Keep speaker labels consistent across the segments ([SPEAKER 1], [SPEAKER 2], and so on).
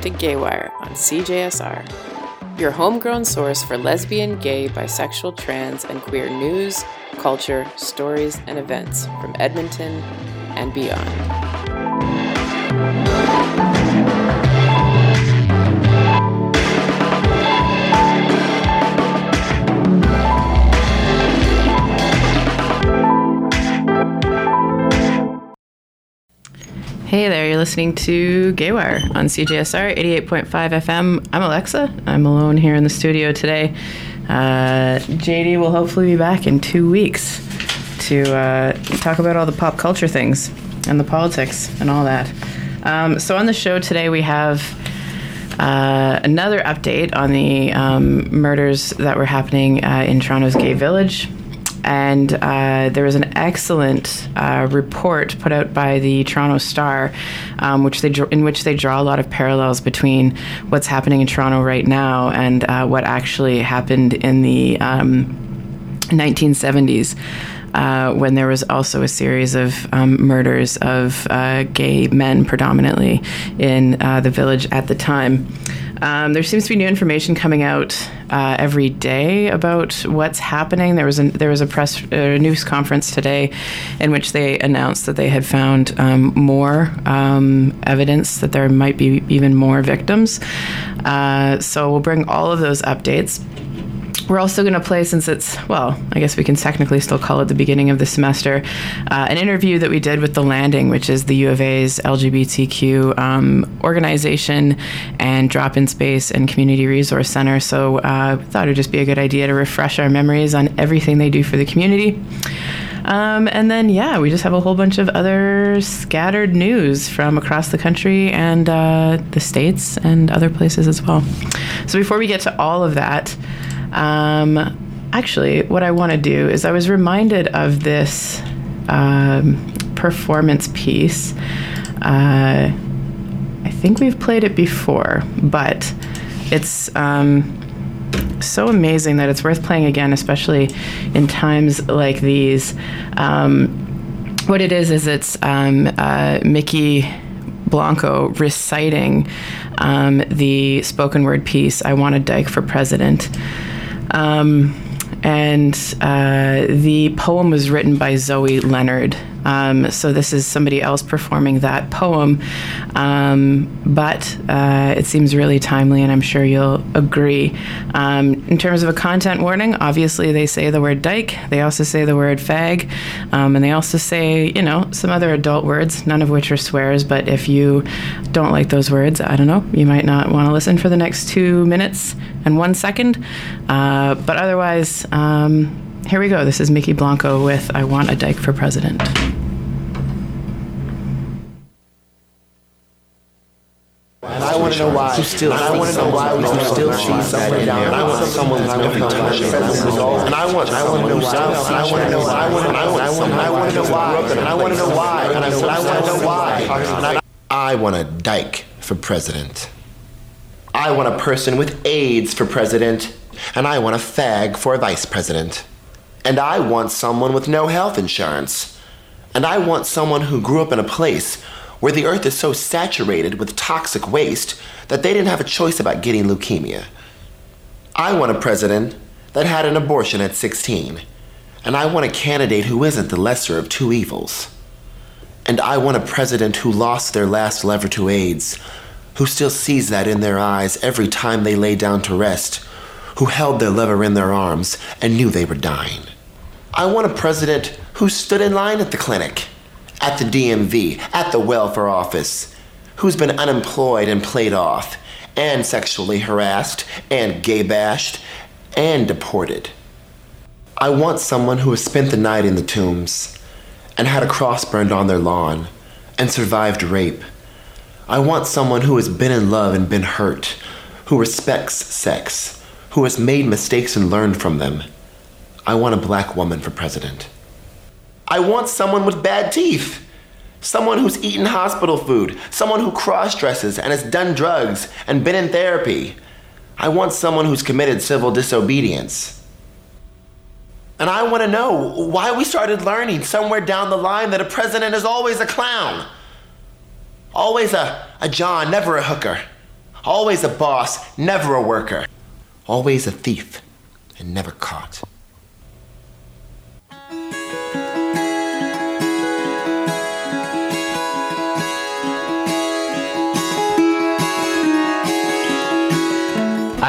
[SPEAKER 1] to Gaywire on CJSR, your homegrown source for lesbian, gay, bisexual, trans, and queer news, culture, stories, and events from Edmonton and beyond. Hey there, you're listening to Gaywire on CJSR 88.5 FM. I'm Alexa. I'm alone here in the studio today. Uh, JD will hopefully be back in two weeks to uh, talk about all the pop culture things and the politics and all that. Um, so, on the show today, we have uh, another update on the um, murders that were happening uh, in Toronto's gay village and uh, there was an excellent uh, report put out by the Toronto Star, um, which they in which they draw a lot of parallels between what's happening in Toronto right now and uh, what actually happened in the um, 1970s. Uh, when there was also a series of um, murders of uh, gay men, predominantly in uh, the village at the time. Um, there seems to be new information coming out uh, every day about what's happening. There was a there was a press uh, news conference today, in which they announced that they had found um, more um, evidence that there might be even more victims. Uh, so we'll bring all of those updates. We're also going to play, since it's, well, I guess we can technically still call it the beginning of the semester, uh, an interview that we did with The Landing, which is the U of A's LGBTQ um, organization and drop in space and community resource center. So I uh, thought it would just be a good idea to refresh our memories on everything they do for the community. Um, and then, yeah, we just have a whole bunch of other scattered news from across the country and uh, the States and other places as well. So before we get to all of that, um, actually, what I want to do is I was reminded of this um, performance piece. Uh, I think we've played it before, but it's um, so amazing that it's worth playing again, especially in times like these. Um, what it is is it's um, uh, Mykki Blanco reciting um, the spoken word piece "I Want a Dyke for President." Um, and uh, the poem was written by Zoe Leonard. Um, so this is somebody else performing that poem, um, but uh, it seems really timely, and I'm sure you'll agree. Um, in terms of a content warning, obviously they say the word dyke, they also say the word fag, um, and they also say, you know, some other adult words, none of which are swears. But if you don't like those words, I don't know, you might not want to listen for the next two minutes and one second. Uh, but otherwise, um, here we go. This is Mykki Blanco with I Want a Dyke for President.
[SPEAKER 2] And I want to know why. Still, and I want to know why we still see someone down. And I want someone who's going to touch And I want, I want to know why. I want to know why. I want, to know why. And I want to know why. And I want to know why. I want a dyke for president. I want a person with AIDS for president. And I want a fag for vice president. And I want someone with no health insurance. And I want someone who grew up in a place where the earth is so saturated with toxic waste that they didn't have a choice about getting leukemia. I want a president that had an abortion at 16. And I want a candidate who isn't the lesser of two evils. And I want a president who lost their last lover to AIDS, who still sees that in their eyes every time they lay down to rest, who held their lover in their arms and knew they were dying. I want a president who stood in line at the clinic, at the DMV, at the welfare office, who's been unemployed and played off, and sexually harassed, and gay bashed, and deported. I want someone who has spent the night in the tombs, and had a cross burned on their lawn, and survived rape. I want someone who has been in love and been hurt, who respects sex, who has made mistakes and learned from them I want a black woman for president. I want someone with bad teeth. Someone who's eaten hospital food. Someone who cross dresses and has done drugs and been in therapy. I want someone who's committed civil disobedience. And I want to know why we started learning somewhere down the line that a president is always a clown. Always a, a John, never a hooker. Always a boss, never a worker. Always a thief, and never caught.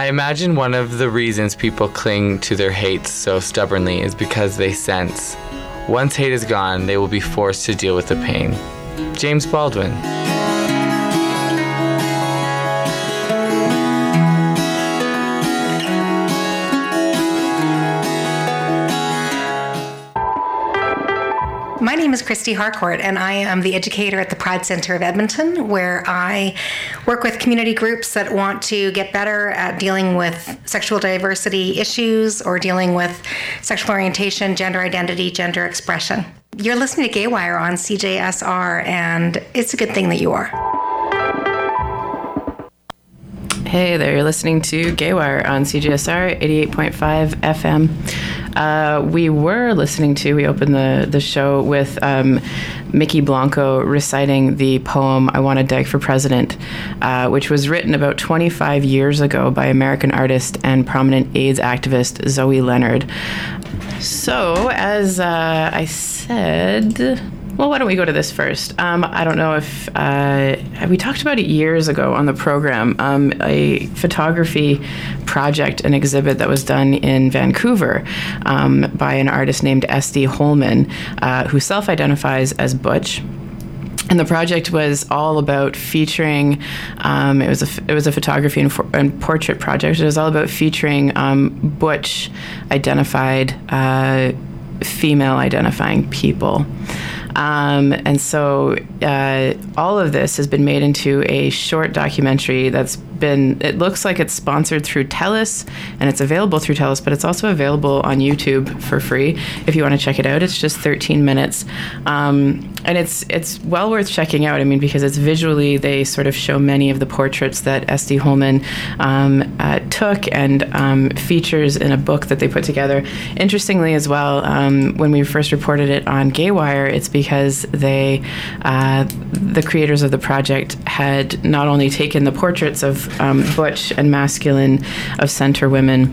[SPEAKER 3] Imagine one of the reasons people cling to their hates so stubbornly is because they sense once hate is gone, they will be forced to deal with the pain. James Baldwin.
[SPEAKER 4] My name is Christy Harcourt, and I am the educator at the Pride Center of Edmonton, where I work with community groups that want to get better at dealing with sexual diversity issues or dealing with sexual orientation, gender identity, gender expression. You're listening to Gaywire on CJSR, and it's a good thing that you are.
[SPEAKER 1] Hey there, you're listening to Gaywire on CJSR 88.5 FM. Uh, we were listening to, we opened the, the show with um, Mykki Blanco reciting the poem I Want to Dyke for President, uh, which was written about 25 years ago by American artist and prominent AIDS activist Zoe Leonard. So, as uh, I said, well, why don't we go to this first? Um, I don't know if uh, we talked about it years ago on the program. Um, a photography project, an exhibit that was done in Vancouver um, by an artist named Esty Holman, uh, who self-identifies as Butch and the project was all about featuring. Um, it was a it was a photography and, for, and, portrait project. It was all about featuring um, butch identified uh, female identifying people. Um, and so uh, all of this has been made into a short documentary that's been, it looks like it's sponsored through TELUS and it's available through TELUS, but it's also available on YouTube for free if you want to check it out. It's just 13 minutes. Um, and it's it's well worth checking out. I mean, because it's visually, they sort of show many of the portraits that Esty Holman um, uh, took and um, features in a book that they put together. Interestingly, as well, um, when we first reported it on Gaywire, it's because they, uh, the creators of the project, had not only taken the portraits of um, butch and masculine of center women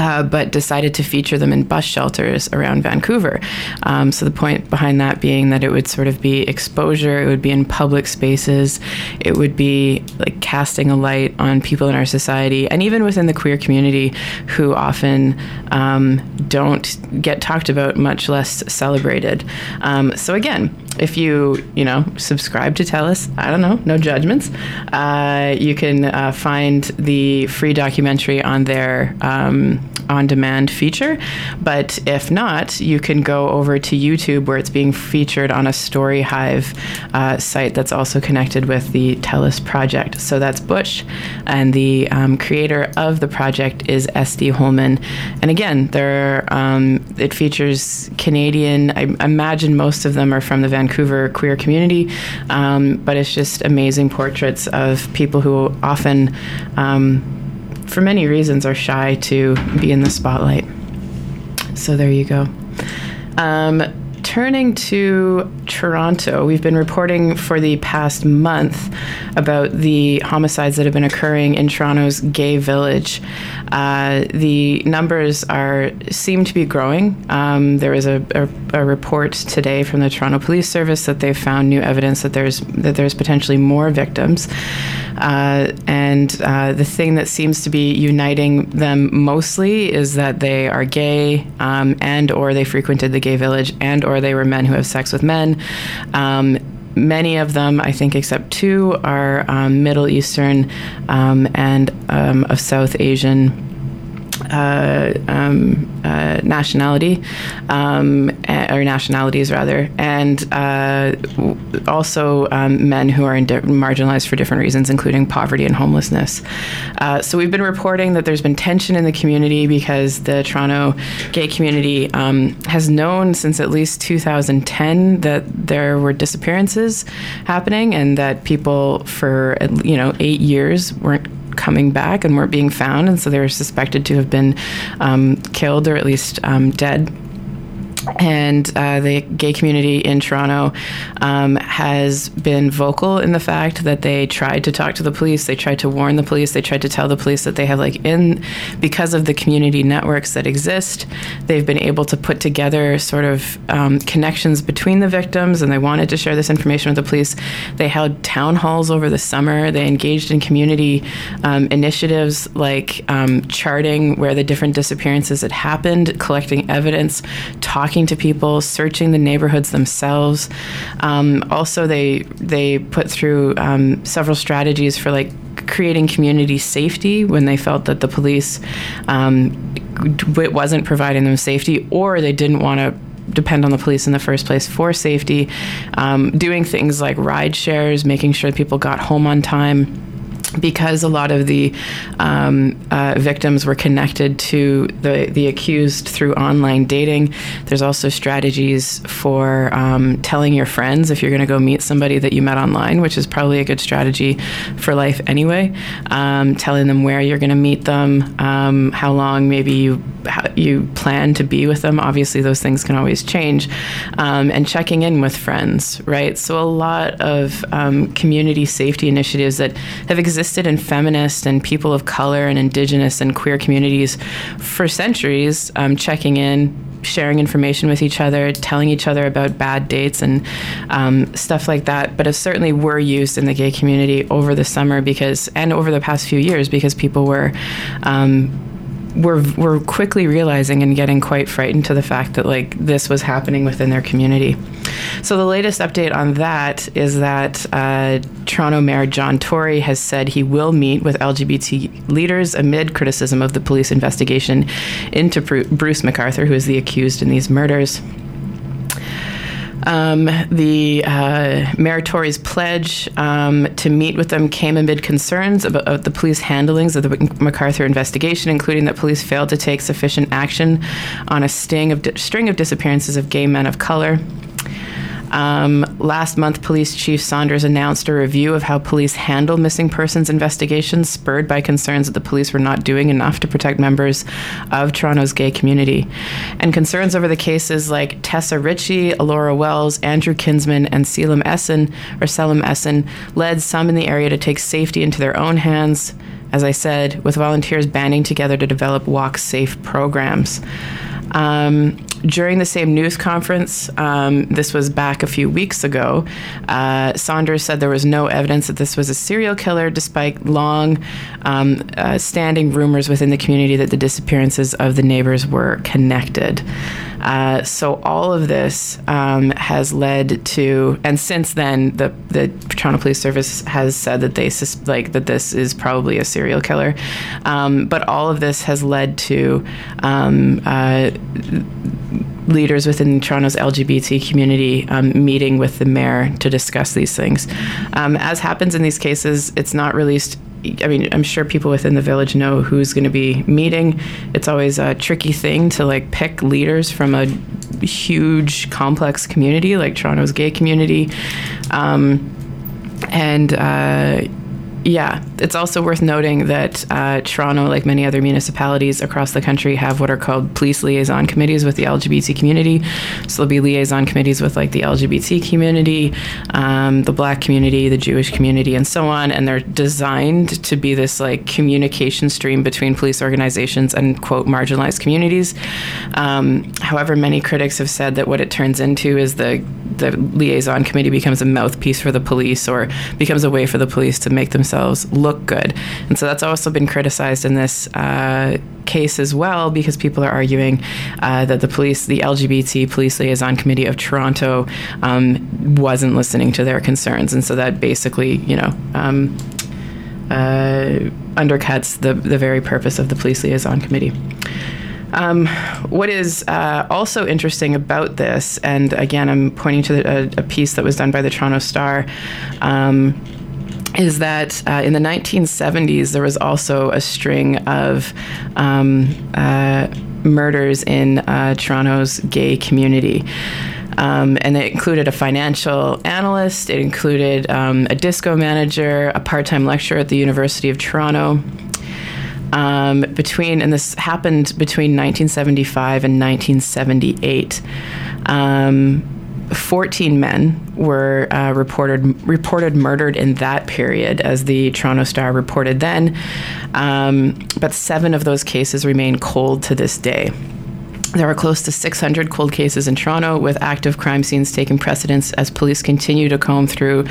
[SPEAKER 1] uh, but decided to feature them in bus shelters around Vancouver. Um, so the point behind that being that it would sort of be exposure, it would be in public spaces, it would be like casting a light on people in our society, and even within the queer community who often um, don't get talked about, much less celebrated. Um, so again, if you you know subscribe to TELUS, I don't know, no judgments. Uh, you can uh, find the free documentary on their um, on demand feature. But if not, you can go over to YouTube where it's being featured on a Story Hive uh, site that's also connected with the TELUS project. So that's Butch, and the um, creator of the project is Esty Holman. And again, there um, it features Canadian. I imagine most of them are from the Vancouver queer community, um, but it's just amazing portraits of people who often um, for many reasons, are shy to be in the spotlight. So there you go. Um, turning to Toronto, we've been reporting for the past month about the homicides that have been occurring in Toronto's gay village. Uh, the numbers are seem to be growing. Um, there was a, a, a, report today from the Toronto Police Service that they found new evidence that there's that there's potentially more victims. Uh, and uh, the thing that seems to be uniting them mostly is that they are gay um, and or they frequented the gay village and or they were men who have sex with men. Um, many of them, I think, except two, are um, Middle Eastern um, and um, of South Asian uh, um, uh, nationality, um, or nationalities rather, and uh, also um, men who are di- marginalized for different reasons, including poverty and homelessness. Uh, so we've been reporting that there's been tension in the community because the Toronto gay community um, has known since at least 2010 that there were disappearances happening and that people for you know eight years weren't coming back and weren't being found, and so they were suspected to have been um, killed or at least um, dead. And uh, the gay community in Toronto um, has been vocal in the fact that they tried to talk to the police, they tried to warn the police, they tried to tell the police that they have like in because of the community networks that exist, they've been able to put together sort of um, connections between the victims, and they wanted to share this information with the police. They held town halls over the summer. They engaged in community um, initiatives like um, charting where the different disappearances had happened, collecting evidence, talking talking to people, searching the neighborhoods themselves. Um, also, they they put through um, several strategies for like creating community safety when they felt that the police um, wasn't providing them safety, or they didn't want to depend on the police in the first place for safety. Um, doing things like ride shares, making sure people got home on time because a lot of the um, uh, victims were connected to the, the accused through online dating, there's also strategies for um, telling your friends if you're going to go meet somebody that you met online, which is probably a good strategy for life anyway. Um, telling them where you're going to meet them, um, how long maybe you you plan to be with them. Obviously, those things can always change, um, and checking in with friends, right? So a lot of um, community safety initiatives that have existed existed in feminist and people of color and indigenous and queer communities for centuries, um, checking in, sharing information with each other, telling each other about bad dates and um, stuff like that. But it certainly were used in the gay community over the summer because, and over the past few years, because people were. Um, were, were quickly realizing and getting quite frightened to the fact that like this was happening within their community. So the latest update on that is that uh, Toronto Mayor John Tory has said he will meet with LGBT leaders amid criticism of the police investigation into Bruce McArthur, who is the accused in these murders. Um, the uh, Tory's pledge um, to meet with them came amid concerns about, about, the police handlings of the McArthur investigation, including that police failed to take sufficient action on a sting of di- string of disappearances of gay men of color. Um, last month, Police Chief Saunders announced a review of how police handle missing persons investigations, spurred by concerns that the police were not doing enough to protect members of Toronto's gay community. And concerns over the cases like Tessa Richey, Alloura Wells, Andrew Kinsman, and Selim Esen, or Selim Esen, led some in the area to take safety into their own hands, as I said, with volunteers banding together to develop walk safe programs. Um, during the same news conference, um, this was back a few weeks ago, uh, Saunders said there was no evidence that this was a serial killer, despite long um, uh, standing rumors within the community that the disappearances of the neighbors were connected. Uh, so all of this um, has led to, and since then, the the Toronto Police Service has said that they sus- like that this is probably a serial killer. Um, but all of this has led to um, uh, leaders within Toronto's LGBT community um, meeting with the mayor to discuss these things. Um, as happens in these cases, it's not released I mean, I'm sure people within the village know who's going to be meeting. It's always a tricky thing to like pick leaders from a huge, complex community like Toronto's gay community. Um, and uh, yeah, it's also worth noting that uh, Toronto, like many other municipalities across the country, have what are called police liaison committees with the LGBT community. So there'll be liaison committees with like the LGBT community, um, the Black community, the Jewish community, and so on. And they're designed to be this like communication stream between police organizations and quote marginalized communities. Um, however, many critics have said that what it turns into is the the liaison committee becomes a mouthpiece for the police or becomes a way for the police to make themselves look good. And so that's also been criticized in this uh, case as well because people are arguing uh, that the police, the LGBT Police Liaison Committee of Toronto, um, wasn't listening to their concerns. And so that basically, you know, um, uh, undercuts the, the very purpose of the Police Liaison Committee. Um, what is uh, also interesting about this, and again, I'm pointing to a, a, piece that was done by the Toronto Star. Um, is that uh, in the 1970s there was also a string of um, uh, murders in uh, Toronto's gay community. Um, and it included a financial analyst, it included um, a disco manager, a part time lecturer at the University of Toronto, Um, between and this happened between 1975 and 1978. Um, 14 men were uh, reported reported murdered in that period, as the Toronto Star reported then. Um, but seven of those cases remain cold to this day. There are close to 600 cold cases in Toronto, with active crime scenes taking precedence as police continue to comb through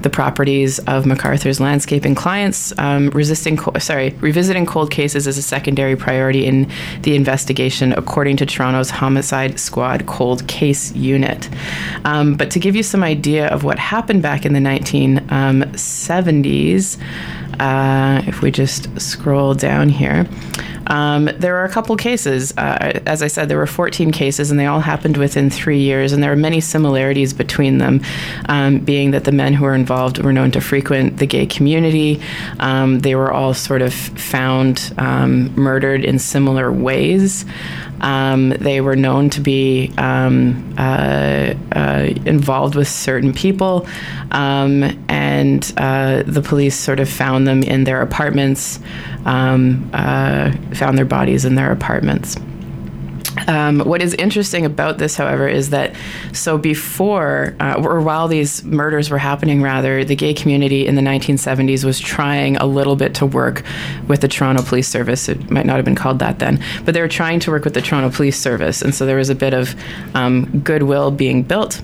[SPEAKER 1] the properties of McArthur's landscaping clients. Um, resisting, co- sorry, revisiting cold cases is a secondary priority in the investigation, according to Toronto's Homicide Squad Cold Case Unit. Um, but to give you some idea of what happened back in the 1970s, uh, if we just scroll down here. Um, there are a couple cases. Uh, as I said, there were 14 cases, and they all happened within three years. And there are many similarities between them, um, being that the men who were involved were known to frequent the gay community. Um, they were all sort of found um, murdered in similar ways. Um, they were known to be um, uh, uh, involved with certain people, um, and uh, the police sort of found them in their apartments, uh, found their bodies in their apartments. Um, what is interesting about this, however, is that so before uh, or while these murders were happening, rather, the gay community in the 1970s was trying a little bit to work with the Toronto Police Service. It might not have been called that then, but they were trying to work with the Toronto Police Service, and so there was a bit of um, goodwill being built.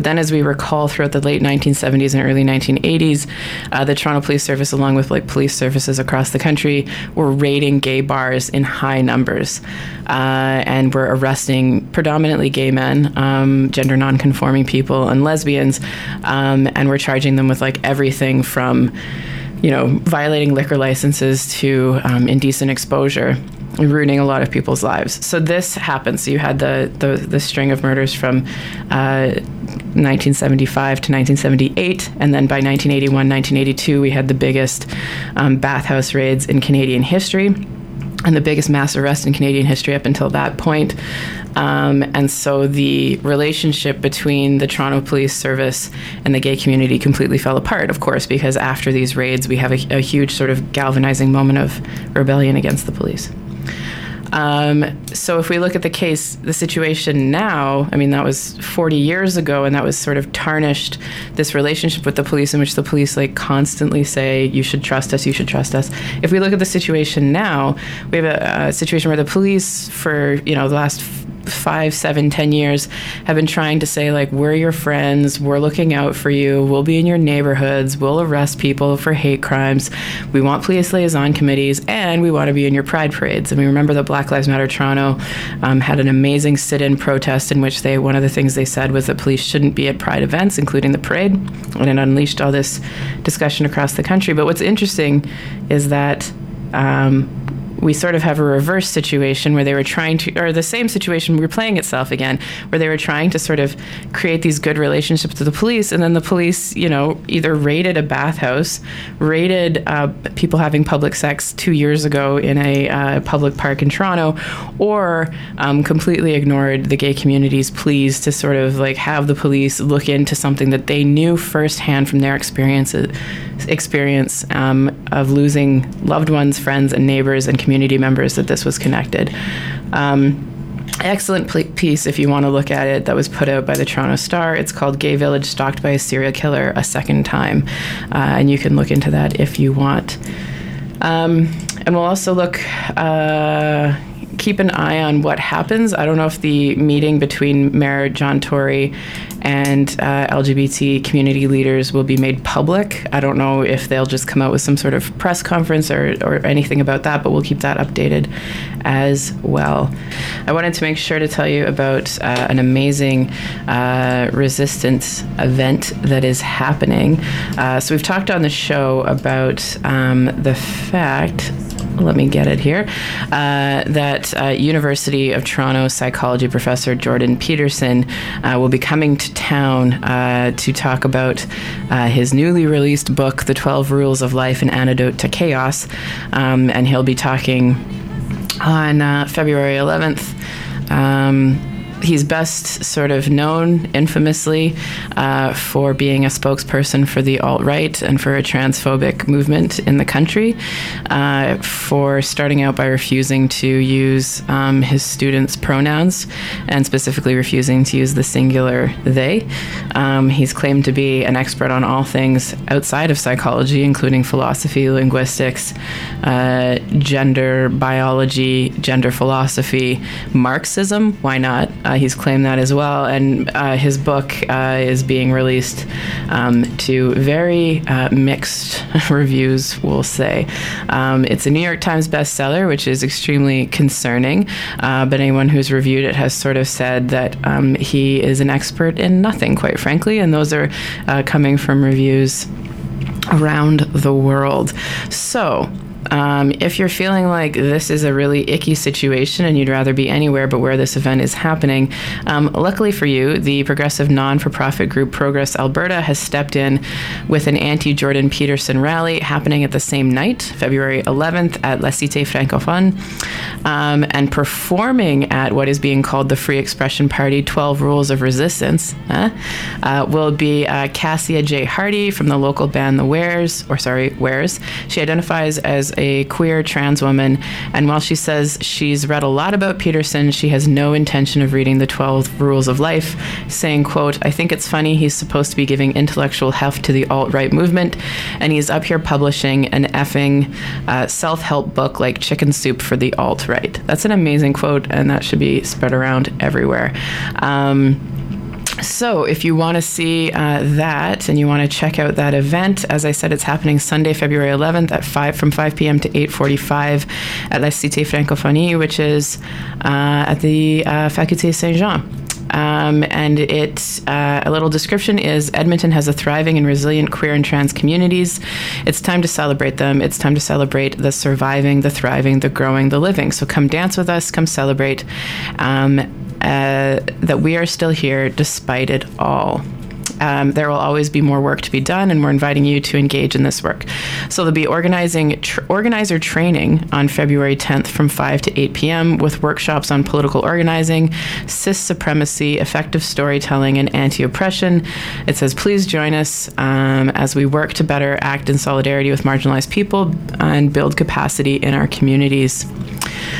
[SPEAKER 1] But then, as we recall, throughout the late 1970s and early 1980s, uh, the Toronto Police Service, along with like police services across the country, were raiding gay bars in high numbers, uh, and were arresting predominantly gay men, um, gender non-conforming people, and lesbians, um, and were charging them with like everything from, you know, violating liquor licenses to um, indecent exposure ruining a lot of people's lives. So this happened. So you had the the, the string of murders from uh, 1975 to 1978, and then by 1981, 1982, we had the biggest um, bathhouse raids in Canadian history. And the biggest mass arrest in Canadian history up until that point. Um, and so the relationship between the Toronto Police Service and the gay community completely fell apart, of course, because after these raids, we have a, a huge sort of galvanizing moment of rebellion against the police. Um, so if we look at the case, the situation now, I mean, that was 40 years ago, and that was sort of tarnished this relationship with the police, in which the police like constantly say, "You should trust us. You should trust us." If we look at the situation now, we have a, a situation where the police, for you know, the last five, seven, ten years have been trying to say like we're your friends, we're looking out for you, we'll be in your neighborhoods, we'll arrest people for hate crimes, we want police liaison committees, and we want to be in your pride parades. And we remember that Black Lives Matter Toronto um, had an amazing sit-in protest in which they one of the things they said was that police shouldn't be at pride events, including the parade, and it unleashed all this discussion across the country. But what's interesting is that. Um, we sort of have a reverse situation where they were trying to, or the same situation we're replaying itself again, where they were trying to sort of create these good relationships with the police, and then the police, you know, either raided a bathhouse, raided uh, people having public sex two years ago in a uh, public park in Toronto, or um, completely ignored the gay community's pleas to sort of like have the police look into something that they knew firsthand from their experiences experience um, of losing loved ones, friends, and neighbors and community members that this was connected. Um, excellent piece if you want to look at it that was put out by the Toronto Star. It's called Gay Village Stalked by a Serial Killer a Second Time. Uh, and you can look into that if you want. Um, and we'll also look. Uh, keep an eye on what happens. I don't know if the meeting between Mayor John Tory and uh, LGBT community leaders will be made public. I don't know if they'll just come out with some sort of press conference or, or anything about that, but we'll keep that updated as well. I wanted to make sure to tell you about uh, an amazing uh, resistance event that is happening. Uh, so, we've talked on the show about um, the fact let me get it here, uh, that uh, University of Toronto psychology professor Jordan Peterson uh, will be coming to town uh, to talk about uh, his newly released book, The 12 Rules of Life An Antidote to Chaos. Um, and he'll be talking on uh, February 11th. Um, he's best sort of known infamously uh, for being a spokesperson for the alt right and for a transphobic movement in the country, uh, for starting out by refusing to use um, his students' pronouns and specifically refusing to use the singular they. Um, he's claimed to be an expert on all things outside of psychology, including philosophy, linguistics, uh, gender biology, gender philosophy, Marxism. Why not? Uh, he's claimed that as well. And uh, his book uh, is being released um, to very uh, mixed reviews, we'll say. Um, it's a New York Times bestseller, which is extremely concerning. Uh, but anyone who's reviewed it has sort of said that um, he is an expert in nothing, quite frankly. And those are coming from reviews around the world. So, um, if you're feeling like this is a really icky situation and you'd rather be anywhere but where this event is happening, um, luckily for you, the progressive non for profit group Progress Alberta has stepped in with an anti Jordan Peterson rally happening at the same night, February 11th, at La Cité Francophone, um, and performing at what is being called the Free Expression Party 12 Rules of Resistance huh? uh, will be uh, Cassia J. Hardy from the local band The Wares, or sorry, Wares. She identifies as a queer trans woman, and while she says she's read a lot about Peterson, she has no intention of reading the 12 Rules of Life, saying, quote, I think it's funny he's supposed to be giving intellectual heft to the alt-right movement, and he's up here publishing an effing uh, self-help book like Chicken Soup for the alt-right. That's an amazing quote, and that should be spread around everywhere. Um, so, if you want to see uh, that and you want to check out that event, as I said, it's happening Sunday, February 11th at five from 5 p.m. to 8:45 at La Cité Francophonie, which is uh, at the uh, Faculté Saint Jean. Um, and it uh, a little description is Edmonton has a thriving and resilient queer and trans communities. It's time to celebrate them. It's time to celebrate the surviving, the thriving, the growing, the living. So come dance with us. Come celebrate. Um, uh, that we are still here despite it all. Um, there will always be more work to be done, and we're inviting you to engage in this work. So there'll be organizing tr- organizer training on February 10th from 5 to 8 p.m. with workshops on political organizing, cis supremacy, effective storytelling, and anti-oppression. It says, please join us um, as we work to better act in solidarity with marginalized people and build capacity in our communities.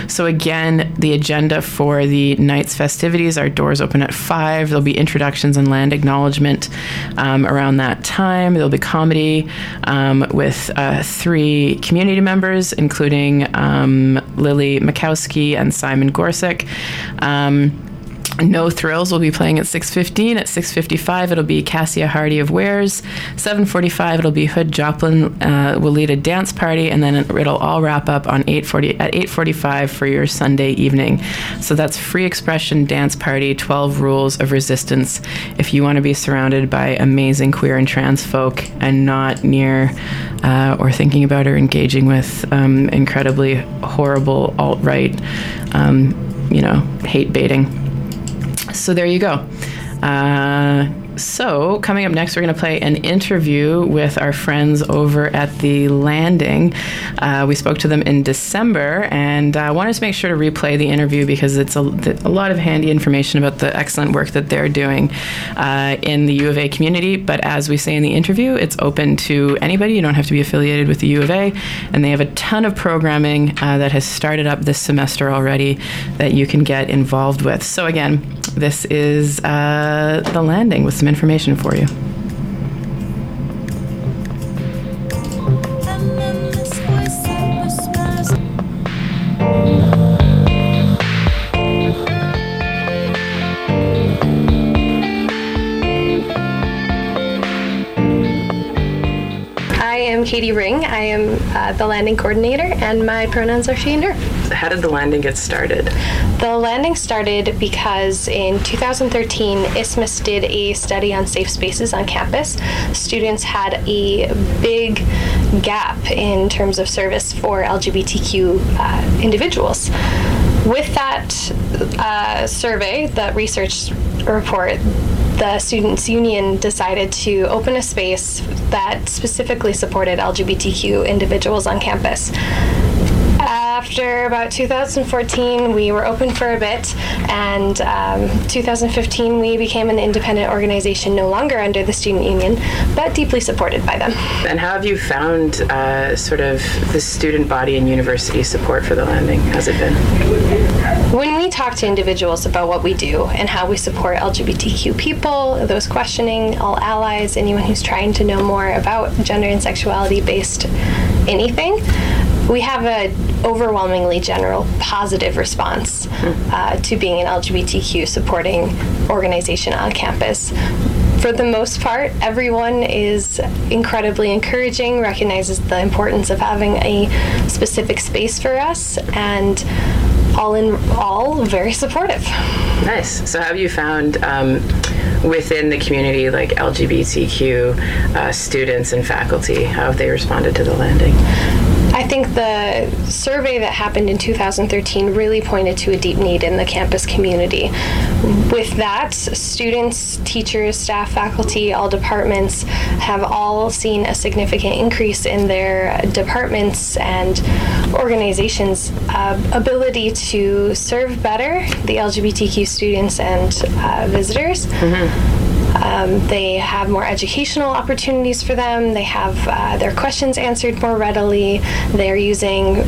[SPEAKER 1] So, again, the agenda for the night's festivities our doors open at 5. There'll be introductions and land acknowledgement um, around that time. There'll be comedy um, with uh, three community members, including um, Lily Makowski and Simon Gorsick. Um, no Thrills will be playing at 6.15. At 6.55, it'll be Cassia Hardy of Wares. 7.45, it'll be Hood Joplin uh, will lead a dance party, and then it'll all wrap up on 8.40 at 8.45 for your Sunday evening. So that's Free Expression Dance Party, 12 Rules of Resistance. If you want to be surrounded by amazing queer and trans folk and not near uh, or thinking about or engaging with um, incredibly horrible alt-right, um, you know, hate baiting so there you go. Uh, so, coming up next, we're going to play an interview with our friends over at the Landing. Uh, we spoke to them in December and uh, wanted to make sure to replay the interview because it's a, a, lot of handy information about the excellent work that they're doing uh, in the U of A community. But as we say in the interview, it's open to anybody. You don't have to be affiliated with the U of A. And they have a ton of programming uh, that has started up this semester already that you can get involved with. So, again, this is uh, The Landing with some information for you.
[SPEAKER 5] I am Katie Ring. I am uh, the landing coordinator, and my pronouns are she and her.
[SPEAKER 1] How did the landing get started?
[SPEAKER 5] The landing started because in 2013, ISMUS did a study on safe spaces on campus. Students had a big gap in terms of service for LGBTQ uh, individuals. With that uh, survey, that research report, the Students' Union decided to open a space that specifically supported LGBTQ individuals on campus. After about 2014, we were open for a bit, and um, 2015 we became an independent organization, no longer under the student union, but deeply supported by them.
[SPEAKER 1] And how have you found uh, sort of the student body and university support for the landing? How's it been?
[SPEAKER 5] When we talk to individuals about what we do and how we support LGBTQ people, those questioning, all allies, anyone who's trying to know more about gender and sexuality based anything, we have an overwhelmingly general positive response uh, to being an LGBTQ supporting organization on campus. For the most part, everyone is incredibly encouraging, recognizes the importance of having a specific space for us, and all in all, very supportive.
[SPEAKER 1] Nice. So, have you found um, within the community, like LGBTQ uh, students and faculty, how have they responded to the landing?
[SPEAKER 5] I think the survey that happened in 2013 really pointed to a deep need in the campus community. With that, students, teachers, staff, faculty, all departments have all seen a significant increase in their departments and organizations' uh, ability to serve better the LGBTQ students and uh, visitors. Um, they have more educational opportunities for them. They have uh, their questions answered more readily. They're using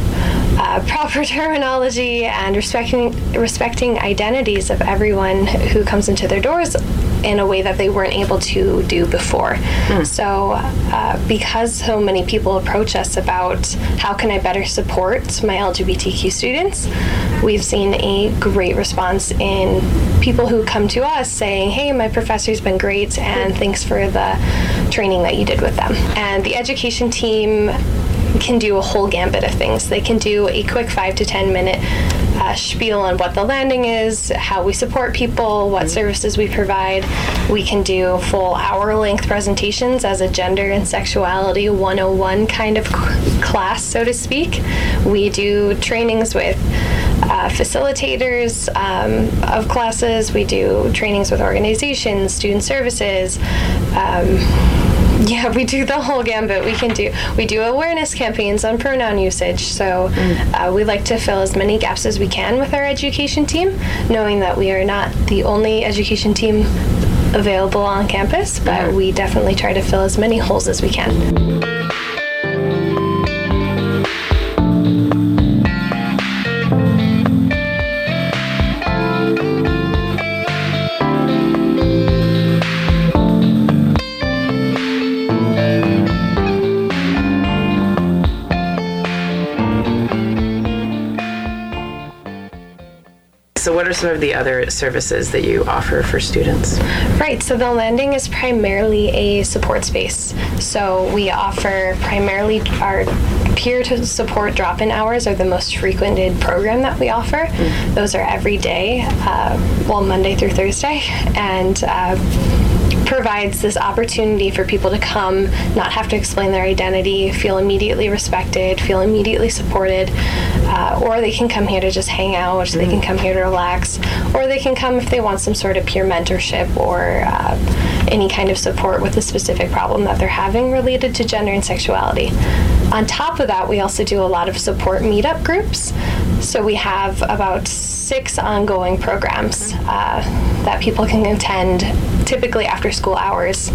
[SPEAKER 5] uh, proper terminology and respecting respecting identities of everyone who comes into their doors in a way that they weren't able to do before. So, uh, because so many people approach us about how can I better support my LGBTQ students, we've seen a great response in people who come to us saying, "Hey, my professor's been great, and thanks for the training that you did with them." And the education team can do a whole gambit of things. They can do a quick five to ten minute uh, spiel on what the landing is, how we support people, what services we provide. We can do full hour length presentations as a gender and sexuality 101 kind of class, so to speak. We do trainings with uh, facilitators um, of classes, we do trainings with organizations, student services. Um, yeah, we do the whole gambit. We can do we do awareness campaigns on pronoun usage. So uh, we like to fill as many gaps as we can with our education team, knowing that we are not the only education team available on campus, but we definitely try to fill as many holes as we can.
[SPEAKER 1] What are some of the other services that you offer for students?
[SPEAKER 5] Right, so the landing is primarily a support space. So we offer primarily our peer to support drop in hours are the most frequented program that we offer. Those are every day, uh, well, Monday through Thursday. And uh, provides this opportunity for people to come, not have to explain their identity, feel immediately respected, feel immediately supported, uh, or they can come here to just hang out, they can come here to relax, or they can come if they want some sort of peer mentorship or uh, any kind of support with a specific problem that they're having related to gender and sexuality. On top of that, we also do a lot of support meetup groups. So we have about six ongoing programs uh, that people can attend typically after school hours.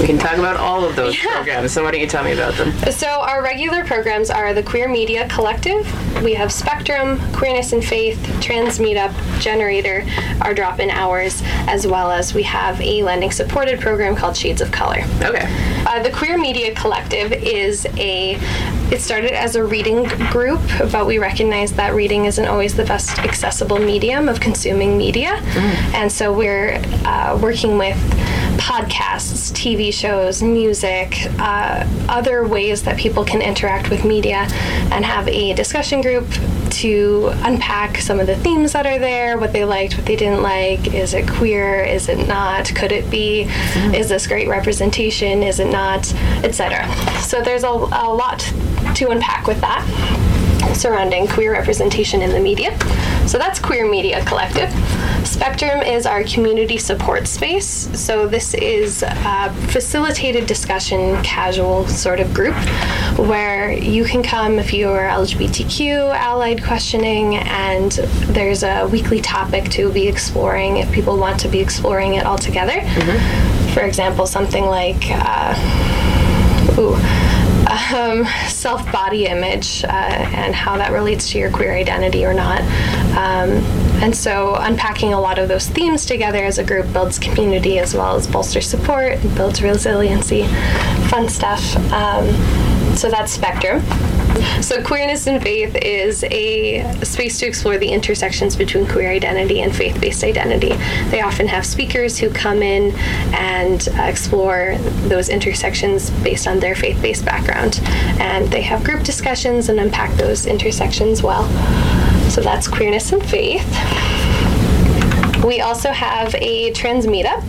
[SPEAKER 1] We can talk about all of those programs. So, why don't you tell me about them?
[SPEAKER 5] So our regular programs are the Queer Media Collective. We have Spectrum, Queerness and Faith, Trans Meetup, Generator, our drop-in hours, as well as we have a Landing supported program called Shades of Color.
[SPEAKER 1] Okay.
[SPEAKER 5] Uh, the Queer Media Collective is a it started as a reading group, but we recognize that reading isn't always the best accessible medium of consuming media. And so we're uh, working with podcasts, TV shows, music, uh, other ways that people can interact with media and have a discussion group to unpack some of the themes that are there, what they liked, what they didn't like. Is it queer? Is it not? Could it be? Is this great representation? Is it not? Etc. So there's a, a lot to unpack with that surrounding queer representation in the media. So that's Queer Media Collective. Spectrum is our community support space. So, this is a facilitated discussion, casual sort of group where you can come if you are LGBTQ, allied questioning, and there's a weekly topic to be exploring if people want to be exploring it all together. Mm-hmm. For example, something like, uh, ooh, um, self body image uh, and how that relates to your queer identity or not. Um, and so, unpacking a lot of those themes together as a group builds community as well as bolsters support, and builds resiliency, fun stuff. Um, so, that's Spectrum. So, Queerness and Faith is a space to explore the intersections between queer identity and faith based identity. They often have speakers who come in and explore those intersections based on their faith based background. And they have group discussions and unpack those intersections well. So, that's Queerness and Faith. We also have a trans meetup,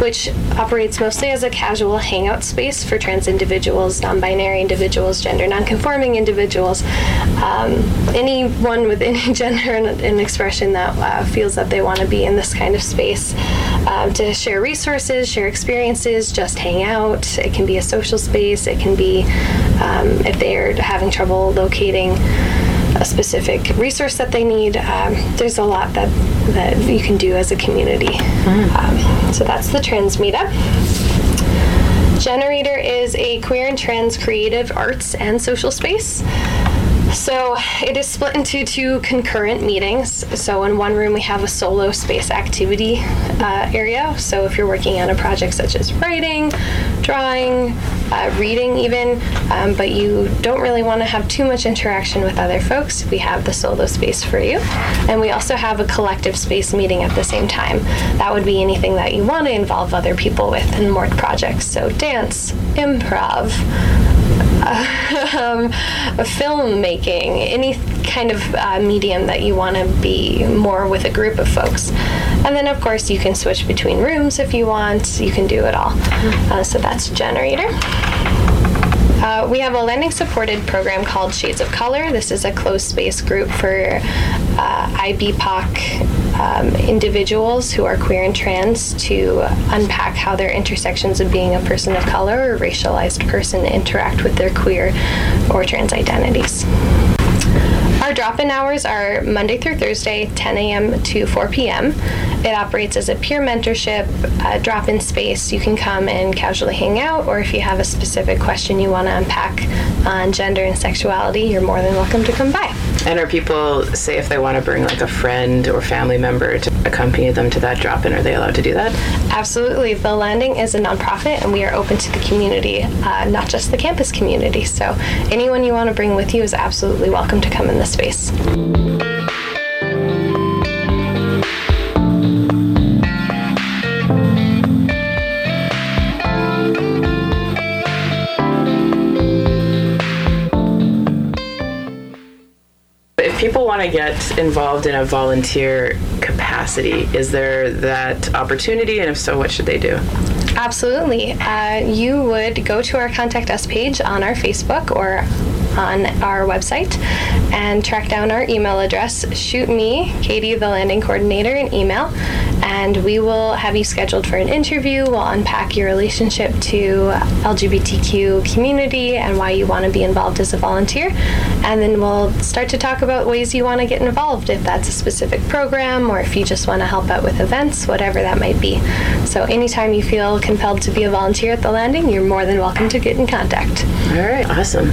[SPEAKER 5] which operates mostly as a casual hangout space for trans individuals, non binary individuals, gender non conforming individuals, um, anyone with any gender and, expression that uh, feels that they want to be in this kind of space uh, to share resources, share experiences, just hang out. It can be a social space, it can be um, if they're having trouble locating a specific resource that they need. Um, there's a lot that, that you can do as a community. Mm. Um, so that's the Trans Meetup. Generator is a queer and trans creative arts and social space. So it is split into two concurrent meetings. So in one room we have a solo space activity uh, area. So if you're working on a project such as writing, drawing, uh, reading even, um, but you don't really want to have too much interaction with other folks, we have the solo space for you. And we also have a collective space meeting at the same time. That would be anything that you want to involve other people with in more projects. So dance, improv, um, filmmaking, any kind of uh, medium that you want to be more with a group of folks. And then, of course, you can switch between rooms if you want. You can do it all. Uh, so that's Generator. Uh, we have a Landing supported program called Shades of Color. This is a closed space group for uh, IBPOC um, individuals who are queer and trans to unpack how their intersections of being a person of color or racialized person interact with their queer or trans identities. Our drop in hours are Monday through Thursday, 10 a.m. to 4 p.m. It operates as a peer mentorship drop in space. You can come and casually hang out, or if you have a specific question you want to unpack on gender and sexuality, you're more than welcome to come by.
[SPEAKER 1] And are people, say, if they want to bring like a friend or family member to accompany them to that drop in, are they allowed to do that?
[SPEAKER 5] Absolutely. The Landing is a nonprofit and we are open to the community, uh, not just the campus community. So anyone you want to bring with you is absolutely welcome to come in the space.
[SPEAKER 1] People want to get involved in a volunteer capacity, is there that opportunity? And if so, what should they do?
[SPEAKER 5] Absolutely. Uh, you would go to our Contact Us page on our Facebook or on our website and track down our email address. Shoot me, Katie, the landing coordinator, an email, and we will have you scheduled for an interview. We'll unpack your relationship to LGBTQ community and why you want to be involved as a volunteer, and then we'll start to talk about ways you want to get involved if that's a specific program or if you just want to help out with events, whatever that might be. So anytime you feel compelled to be a volunteer at the landing, you're more than welcome to get in contact.
[SPEAKER 1] All right, awesome.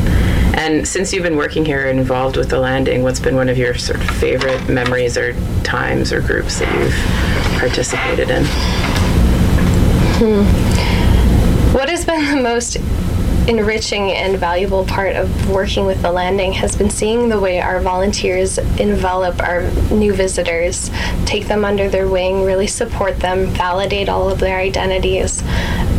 [SPEAKER 1] And since you've been working here and involved with the landing, what's been one of your sort of favorite memories or times or groups that you've participated in?
[SPEAKER 5] Hmm. What has been the most enriching and valuable part of working with the landing has been seeing the way our volunteers envelop our new visitors, take them under their wing, really support them, validate all of their identities,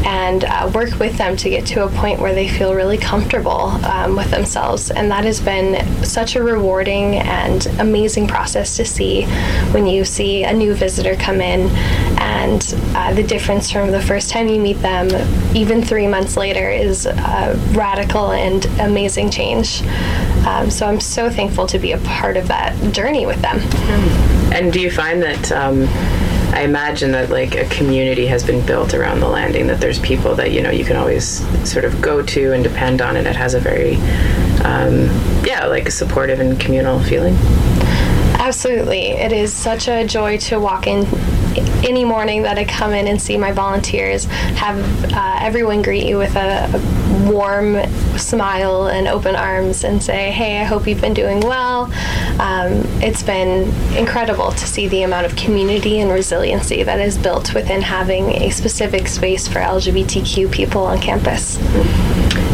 [SPEAKER 5] and uh, work with them to get to a point where they feel really comfortable um, with themselves. And that has been such a rewarding and amazing process to see when you see a new visitor come in and uh, the difference from the first time you meet them, even three months later, is a radical and amazing change. Um, so I'm so thankful to be a part of that journey with them.
[SPEAKER 1] And do you find that? Um I imagine that like a community has been built around the landing. That there's people that you know you can always sort of go to and depend on, and it has a very um, yeah like supportive and communal feeling.
[SPEAKER 5] Absolutely. It is such a joy to walk in any morning that I come in and see my volunteers, have uh, everyone greet you with a, a, warm smile and open arms and say, Hey, I hope you've been doing well. Um, it's been incredible to see the amount of community and resiliency that is built within having a specific space for LGBTQ people on campus.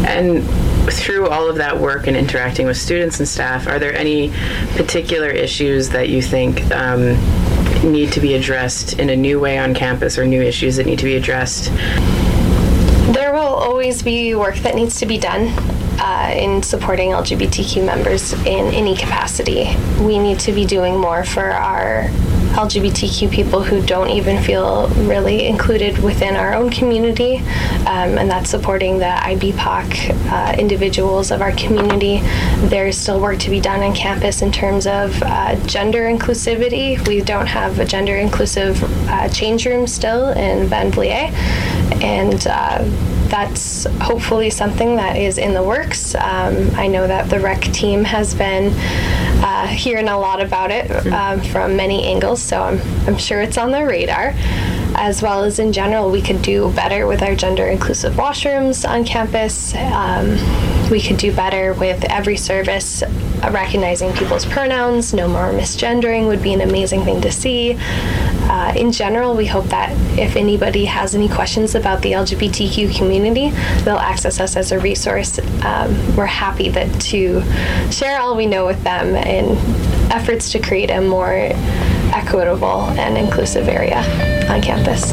[SPEAKER 1] And through all of that work and interacting with students and staff, are there any particular issues that you think um, need to be addressed in a new way on campus or new issues that need to be addressed?
[SPEAKER 5] There will always be work that needs to be done uh, in supporting LGBTQ members in any capacity. We need to be doing more for our LGBTQ people who don't even feel really included within our own community, um, and that's supporting the IBPOC uh, individuals of our community. There's still work to be done on campus in terms of uh, gender inclusivity. We don't have a gender inclusive uh, change room still in Van Vliet, and uh, that's hopefully something that is in the works. Um, I know that the rec team has been uh, hearing a lot about it um, from many angles, so I'm, I'm sure it's on their radar. As well as in general, we could do better with our gender inclusive washrooms on campus. Um, we could do better with every service recognizing people's pronouns. No more misgendering would be an amazing thing to see. Uh, in general, we hope that if anybody has any questions about the LGBTQ community, they'll access us as a resource. Um, we're happy that to share all we know with them in efforts to create a more equitable and inclusive area on campus.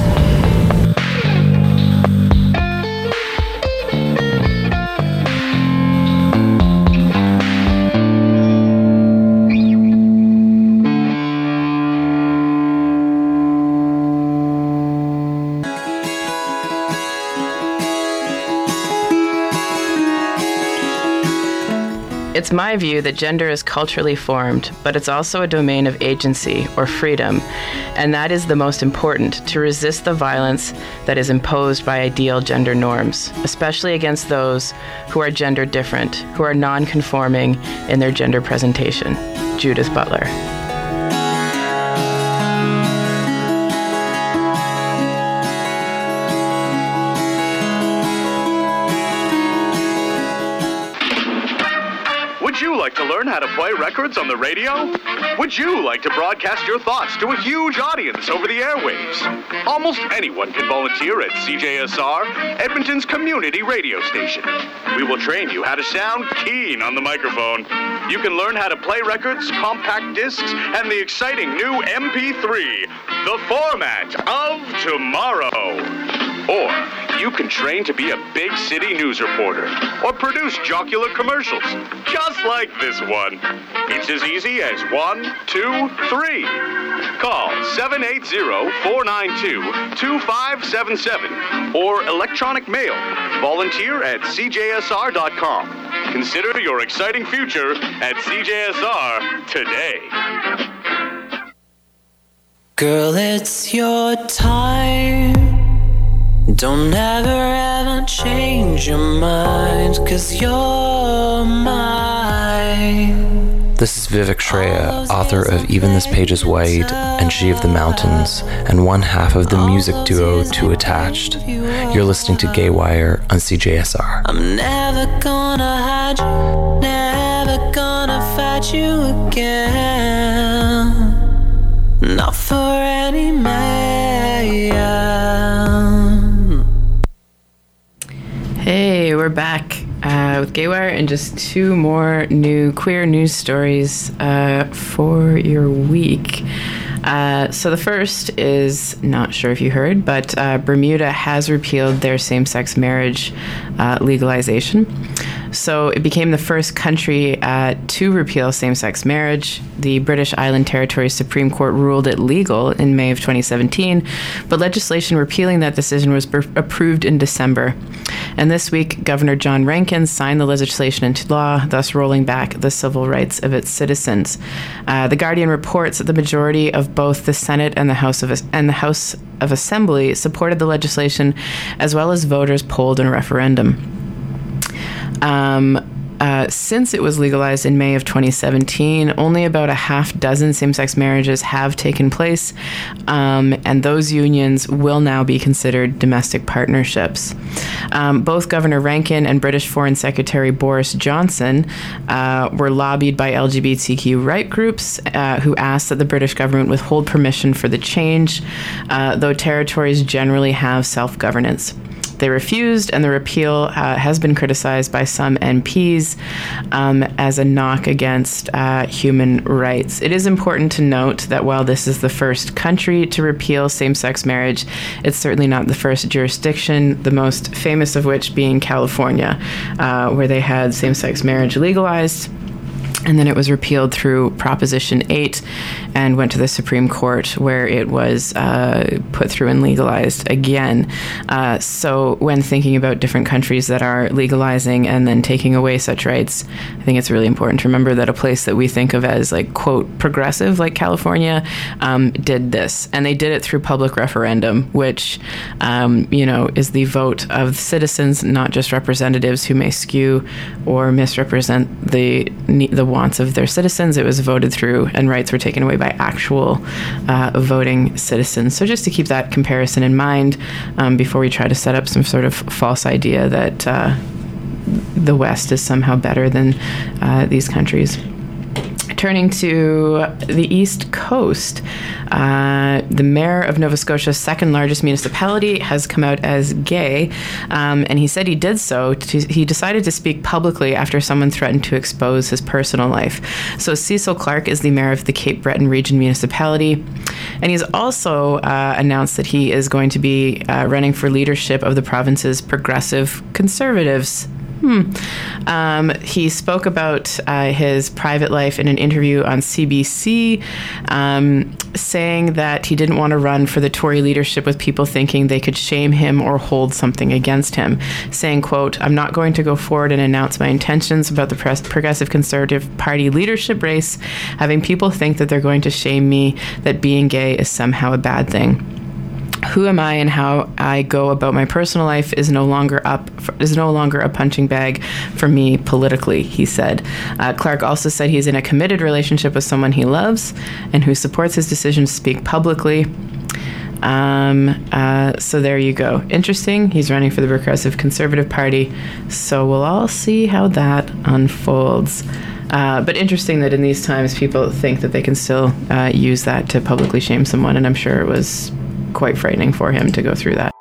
[SPEAKER 1] It's my view that gender is culturally formed, but it's also a domain of agency or freedom, and that is the most important to resist the violence that is imposed by ideal gender norms, especially against those who are gender different, who are non conforming in their gender presentation. Judith Butler.
[SPEAKER 6] How to play records on the radio? Would you like to broadcast your thoughts to a huge audience over the airwaves? Almost anyone can volunteer at CJSR, Edmonton's community radio station. We will train you how to sound keen on the microphone. You can learn how to play records, compact discs, and the exciting new MP3, the format of tomorrow. Or you can train to be a big city news reporter or produce jocular commercials, just like this one. It's as easy as one, two, three. Call 780-492-2577 or electronic mail volunteer at cjsr.com. Consider your exciting future at CJSR today.
[SPEAKER 7] Girl, it's your time. Don't ever ever change your mind, cause you're mine.
[SPEAKER 8] This is Vivek Shraya, author of Even This Page is White and She of the Mountains, and one half of the music duo Too Attached. You're listening to Gaywire on CJSR.
[SPEAKER 7] I'm never gonna hide you, never gonna fight you again. Not for any man.
[SPEAKER 1] Hey, we're back uh, with Gaywire and just two more new queer news stories uh, for your week. Uh, so the first is not sure if you heard, but uh, Bermuda has repealed their same sex marriage uh, legalization. So it became the first country uh, to repeal same sex marriage. The British Island Territory Supreme Court ruled it legal in May of 2017, but legislation repealing that decision was approved in December. And this week, Governor John Rankin signed the legislation into law, thus rolling back the civil rights of its citizens. Uh, the Guardian reports that the majority of both the Senate and the House of and the House of Assembly supported the legislation, as well as voters polled in a referendum. Um, uh, since it was legalized in May of 2017, only about a half dozen same sex marriages have taken place, um, and those unions will now be considered domestic partnerships. Um, both Governor Rankin and British Foreign Secretary Boris Johnson uh, were lobbied by LGBTQ right groups uh, who asked that the British government withhold permission for the change, uh, though territories generally have self governance. They refused, and the repeal uh, has been criticized by some MPs um, as a knock against uh, human rights. It is important to note that while this is the first country to repeal same sex marriage, it's certainly not the first jurisdiction, the most famous of which being California, uh, where they had same sex marriage legalized and then it was repealed through Proposition 8 and went to the Supreme Court where it was uh, put through and legalized again. Uh, so, when thinking about different countries that are legalizing and then taking away such rights, I think it's really important to remember that a place that we think of as, like, quote, progressive, like California, um, did this. And they did it through public referendum, which, um, you know, is the vote of citizens, not just representatives who may skew or misrepresent the, the wants of their citizens. It was voted through, and rights were taken away by actual uh, voting citizens. So, just to keep that comparison in mind um, before we try to set up some sort of false idea that uh, the West is somehow better than uh, these countries turning to the East Coast, uh, the mayor of Nova Scotia's second largest municipality has come out as gay, um, and he said he did so. To, he decided to speak publicly after someone threatened to expose his personal life. So Cecil Clarke is the mayor of the Cape Breton Region municipality, and he's also uh, announced that he is going to be uh, running for leadership of the province's progressive conservatives. Hmm. Um, he spoke about uh, his private life in an interview on CBC, um, saying that he didn't want to run for the Tory leadership with people thinking they could shame him or hold something against him. Saying, "quote I'm not going to go forward and announce my intentions about the Progressive Conservative Party leadership race, having people think that they're going to shame me, that being gay is somehow a bad thing." Who am I and how I go about my personal life is no longer up for, is no longer a punching bag for me politically. He said. Uh, Clarke also said he's in a committed relationship with someone he loves and who supports his decision to speak publicly. Um, uh, so there you go. Interesting. He's running for the Progressive Conservative Party. So we'll all see how that unfolds. Uh, but interesting that in these times people think that they can still uh, use that to publicly shame someone, and I'm sure it was quite frightening for him to go through that.